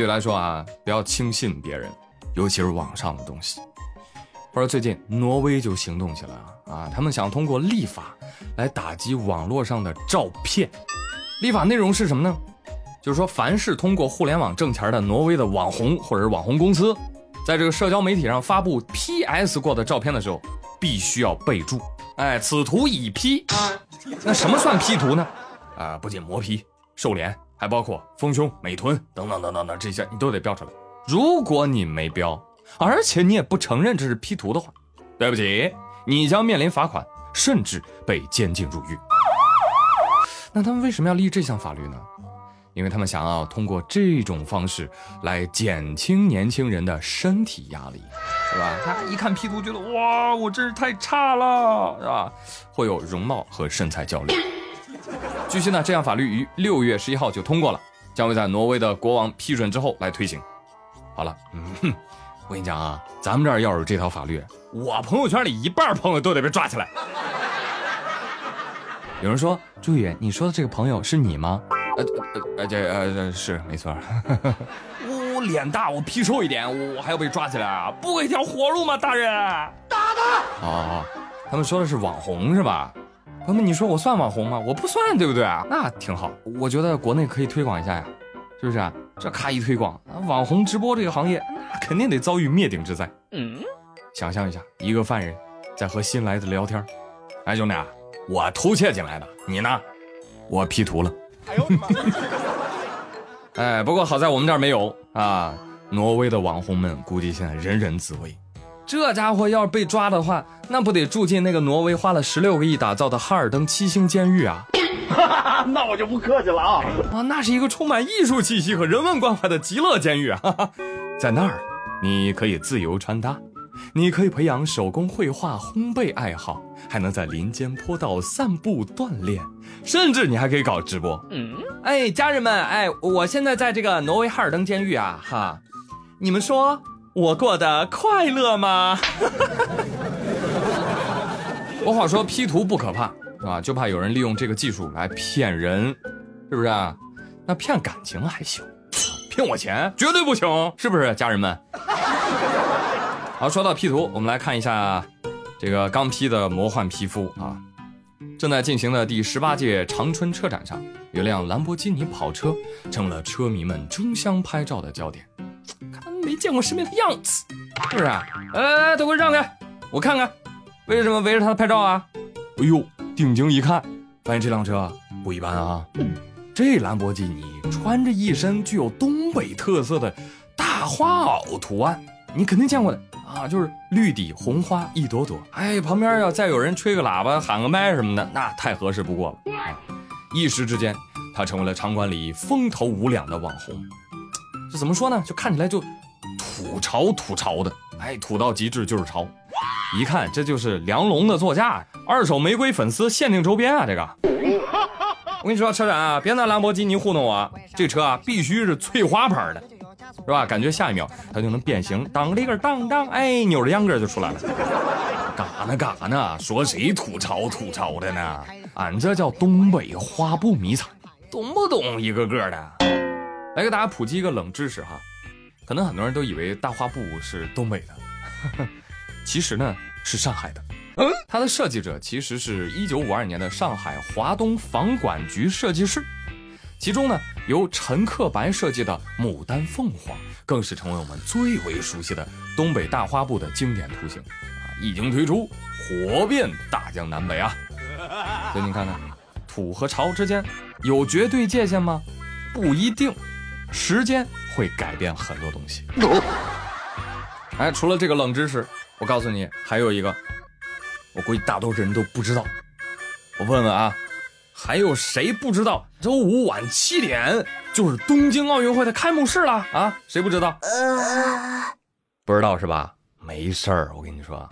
举例来说啊，不要轻信别人，尤其是网上的东西。或者最近挪威就行动起来了啊，他们想通过立法来打击网络上的照片。立法内容是什么呢？就是说，凡是通过互联网挣钱的挪威的网红或者是网红公司，在这个社交媒体上发布 PS 过的照片的时候，必须要备注：哎，此图已 P。那什么算 P 图呢？啊，不仅磨皮、瘦脸，还包括丰胸、美臀等等等等等这些，你都得标出来。如果你没标，而且你也不承认这是 P 图的话，对不起，你将面临罚款，甚至被监禁入狱。那他们为什么要立这项法律呢？因为他们想要通过这种方式来减轻年轻人的身体压力，是吧？他一看 P 图，觉得哇，我真是太差了，是吧？会有容貌和身材焦虑。据悉呢，这项法律于六月十一号就通过了，将会在挪威的国王批准之后来推行。好了，嗯，我跟你讲啊，咱们这儿要有这条法律，我朋友圈里一半朋友都得被抓起来。有人说，朱宇，你说的这个朋友是你吗？呃呃呃，这呃是没错。我脸大，我皮瘦一点，我还要被抓起来啊？不给条活路吗，大人？打他！哦，他们说的是网红是吧？朋友们，你说我算网红吗？我不算，对不对啊？那挺好，我觉得国内可以推广一下呀，是不是啊？这咔一推广，网红直播这个行业，那肯定得遭遇灭顶之灾。嗯，想象一下，一个犯人在和新来的聊天，哎，兄弟，啊我偷窃进来的，你呢？我 P 图了。哎呦我的妈！哎，不过好在我们这儿没有啊。挪威的网红们估计现在人人自危。这家伙要是被抓的话，那不得住进那个挪威花了十六个亿打造的哈尔登七星监狱啊？那我就不客气了啊！啊，那是一个充满艺术气息和人文关怀的极乐监狱啊！在那儿，你可以自由穿搭。你可以培养手工绘画、烘焙爱好，还能在林间坡道散步锻炼，甚至你还可以搞直播。嗯，哎，家人们，哎，我现在在这个挪威哈尔登监狱啊，哈，你们说我过得快乐吗？我好说 P 图不可怕，是吧？就怕有人利用这个技术来骗人，是不是？那骗感情还行，骗我钱绝对不行，是不是，家人们？好，说到 P 图，我们来看一下这个刚 P 的魔幻皮肤啊！正在进行的第十八届长春车展上，有辆兰博基尼跑车成了车迷们争相拍照的焦点。没见过世面的样子，是不是？啊？哎，等会让开，我看看，为什么围着他拍照啊？哎呦，定睛一看，发现这辆车不一般啊！这兰博基尼穿着一身具有东北特色的大花袄图案，你肯定见过的。啊，就是绿底红花一朵朵，哎，旁边要再有人吹个喇叭、喊个麦什么的，那太合适不过了。一时之间，他成为了场馆里风头无两的网红。这怎么说呢？就看起来就土潮土潮的，哎，土到极致就是潮。一看这就是梁龙的座驾，二手玫瑰粉丝限定周边啊！这个，我跟你说，车展啊，别拿兰博基尼糊弄我，这车啊必须是翠花牌的。是吧？感觉下一秒它就能变形，当里个当当，哎，扭着秧歌就出来了。嘎呢嘎呢，说谁吐槽吐槽的呢？俺这叫东北花布迷彩，懂不懂？一个个的。来给大家普及一个冷知识哈，可能很多人都以为大花布是东北的，其实呢是上海的。嗯，它的设计者其实是一九五二年的上海华东房管局设计师。其中呢，由陈克白设计的牡丹凤凰，更是成为我们最为熟悉的东北大花布的经典图形啊！一经推出，火遍大江南北啊！所以你看看，土和潮之间有绝对界限吗？不一定，时间会改变很多东西。哎，除了这个冷知识，我告诉你还有一个，我估计大多数人都不知道。我问问啊。还有谁不知道周五晚七点就是东京奥运会的开幕式了啊？谁不知道？不知道是吧？没事儿，我跟你说，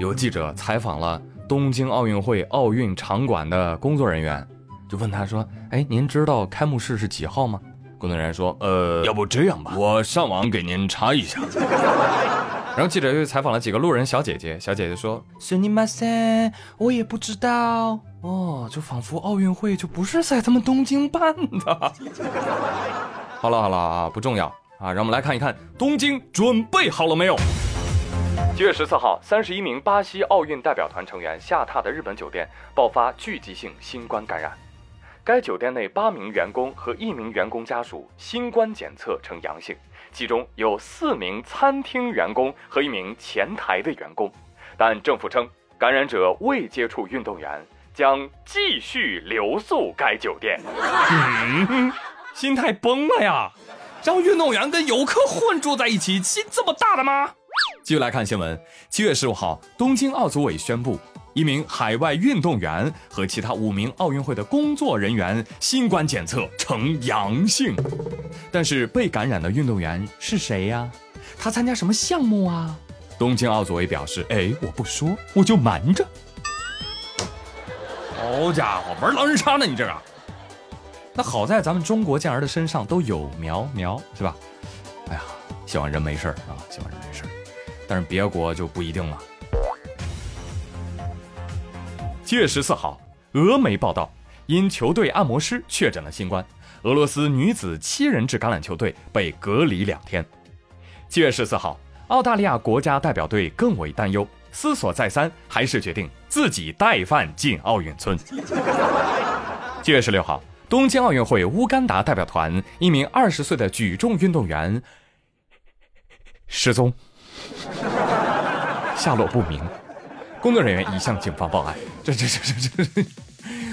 有记者采访了东京奥运会奥运场馆的工作人员，就问他说：“哎，您知道开幕式是几号吗？”工作人员说：“呃，要不这样吧，我上网给您查一下。”然后记者又采访了几个路人小姐姐，小姐姐说：“是你妈塞，我也不知道哦，就仿佛奥运会就不是在他们东京办的。”好了好了啊，不重要，啊！让我们来看一看东京准备好了没有。七月十四号，三十一名巴西奥运代表团成员下榻的日本酒店爆发聚集性新冠感染，该酒店内八名员工和一名员工家属新冠检测呈阳性，其中有四名餐厅员工和一名前台的员工，但政府称感染者未接触运动员，将继续留宿该酒店。嗯，心态崩了呀！让运动员跟游客混住在一起，心这么大的吗？继续来看新闻。七月十五号，东京奥组委宣布，一名海外运动员和其他五名奥运会的工作人员新冠检测呈阳性。但是被感染的运动员是谁呀？他参加什么项目啊？东京奥组委表示：“哎，我不说，我就瞒着。”好家伙，玩狼人杀呢你这个？那好在咱们中国健儿的身上都有苗苗，是吧？哎呀，希望人没事啊，希望人没事但是别国就不一定了。七月十四号，俄媒报道，因球队按摩师确诊了新冠，俄罗斯女子七人制橄榄球队被隔离两天。七月十四号，澳大利亚国家代表队更为担忧，思索再三，还是决定自己带饭进奥运村。七月十六号，东京奥运会乌干达代表团一名二十岁的举重运动员失踪。下落不明，工作人员已向警方报案。这这这这这，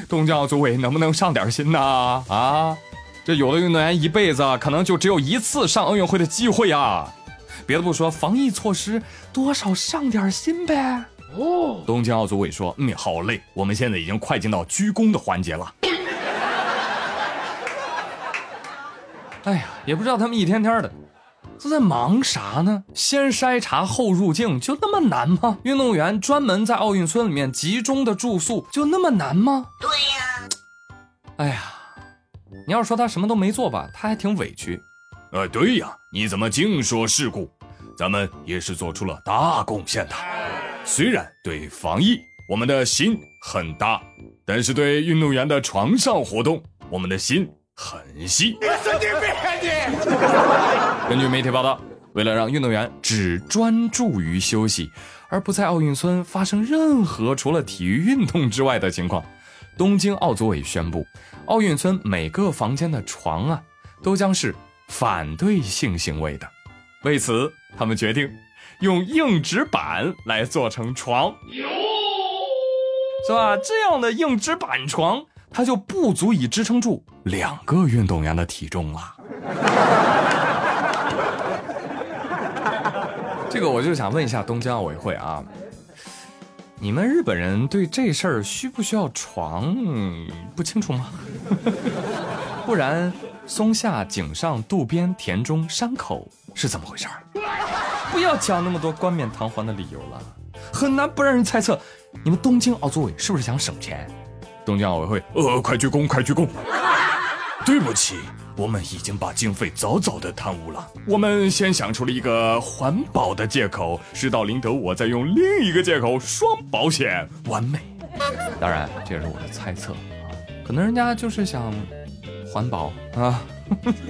东京奥组委能不能上点心呐？啊，这有的运动员一辈子可能就只有一次上奥运会的机会啊！别的不说，防疫措施多少上点心呗。哦，东京奥组委说，嗯，好嘞，我们现在已经快进到鞠躬的环节了。哎呀，也不知道他们一天天的。都在忙啥呢？先筛查后入境，就那么难吗？运动员专门在奥运村里面集中的住宿，就那么难吗？对呀。哎呀，你要说他什么都没做吧，他还挺委屈。呃，对呀，你怎么净说事故？咱们也是做出了大贡献的。虽然对防疫我们的心很大，但是对运动员的床上活动，我们的心很细。你神经病你！根据媒体报道，为了让运动员只专注于休息，而不在奥运村发生任何除了体育运动之外的情况，东京奥组委宣布，奥运村每个房间的床啊，都将是反对性行为的。为此，他们决定用硬纸板来做成床，是吧？这样的硬纸板床，它就不足以支撑住两个运动员的体重了。这个我就想问一下东京奥委会啊，你们日本人对这事儿需不需要床不清楚吗？不然松下、井上、渡边、田中、山口是怎么回事儿不要讲那么多冠冕堂皇的理由了，很难不让人猜测你们东京奥组委是不是想省钱？东京奥委会，呃，快鞠躬，快鞠躬。对不起。我们已经把经费早早的贪污了。我们先想出了一个环保的借口，事到临得，我再用另一个借口，双保险，完美。当然，这也是我的猜测啊，可能人家就是想环保啊，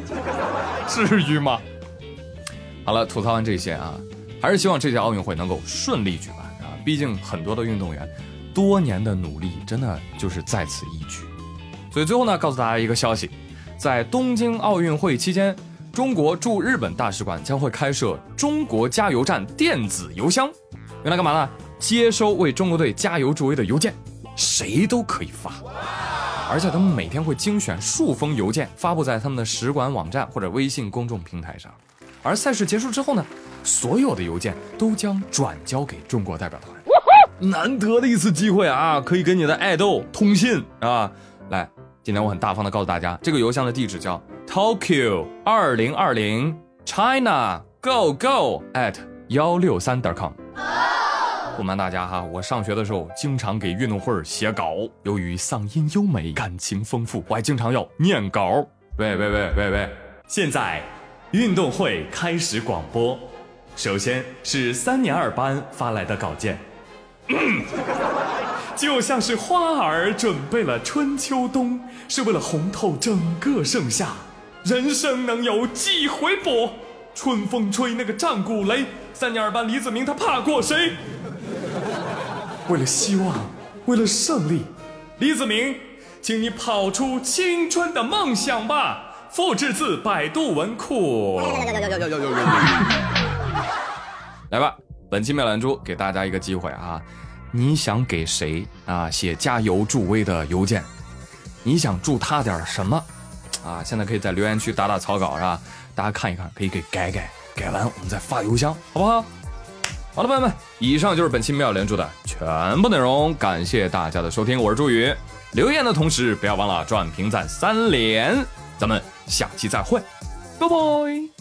至于吗？好了，吐槽完这些啊，还是希望这届奥运会能够顺利举办啊，毕竟很多的运动员多年的努力，真的就是在此一举。所以最后呢，告诉大家一个消息。在东京奥运会期间，中国驻日本大使馆将会开设中国加油站电子邮箱，用来干嘛呢？接收为中国队加油助威的邮件，谁都可以发。而且他们每天会精选数封邮件发布在他们的使馆网站或者微信公众平台上。而赛事结束之后呢，所有的邮件都将转交给中国代表团。难得的一次机会啊，可以跟你的爱豆通信啊，今天我很大方的告诉大家，这个邮箱的地址叫 Tokyo 二零二零 China Go Go at 幺六三点 com。不瞒大家哈，我上学的时候经常给运动会写稿，由于嗓音优美、感情丰富，我还经常要念稿。喂喂喂喂喂！现在运动会开始广播，首先是三年二班发来的稿件。就像是花儿准备了春秋冬，是为了红透整个盛夏。人生能有几回搏？春风吹那个战鼓擂，三年二班李子明他怕过谁？为了希望，为了胜利，李子明，请你跑出青春的梦想吧。复制自百度文库。来吧，本期妙兰珠给大家一个机会啊，你想给谁啊写加油助威的邮件？你想祝他点什么？啊，现在可以在留言区打打草稿是吧？大家看一看，可以给改改，改完我们再发邮箱，好不好？好了，朋友们，以上就是本期妙连珠的全部内容，感谢大家的收听，我是朱宇。留言的同时不要忘了转评赞三连，咱们下期再会，拜拜。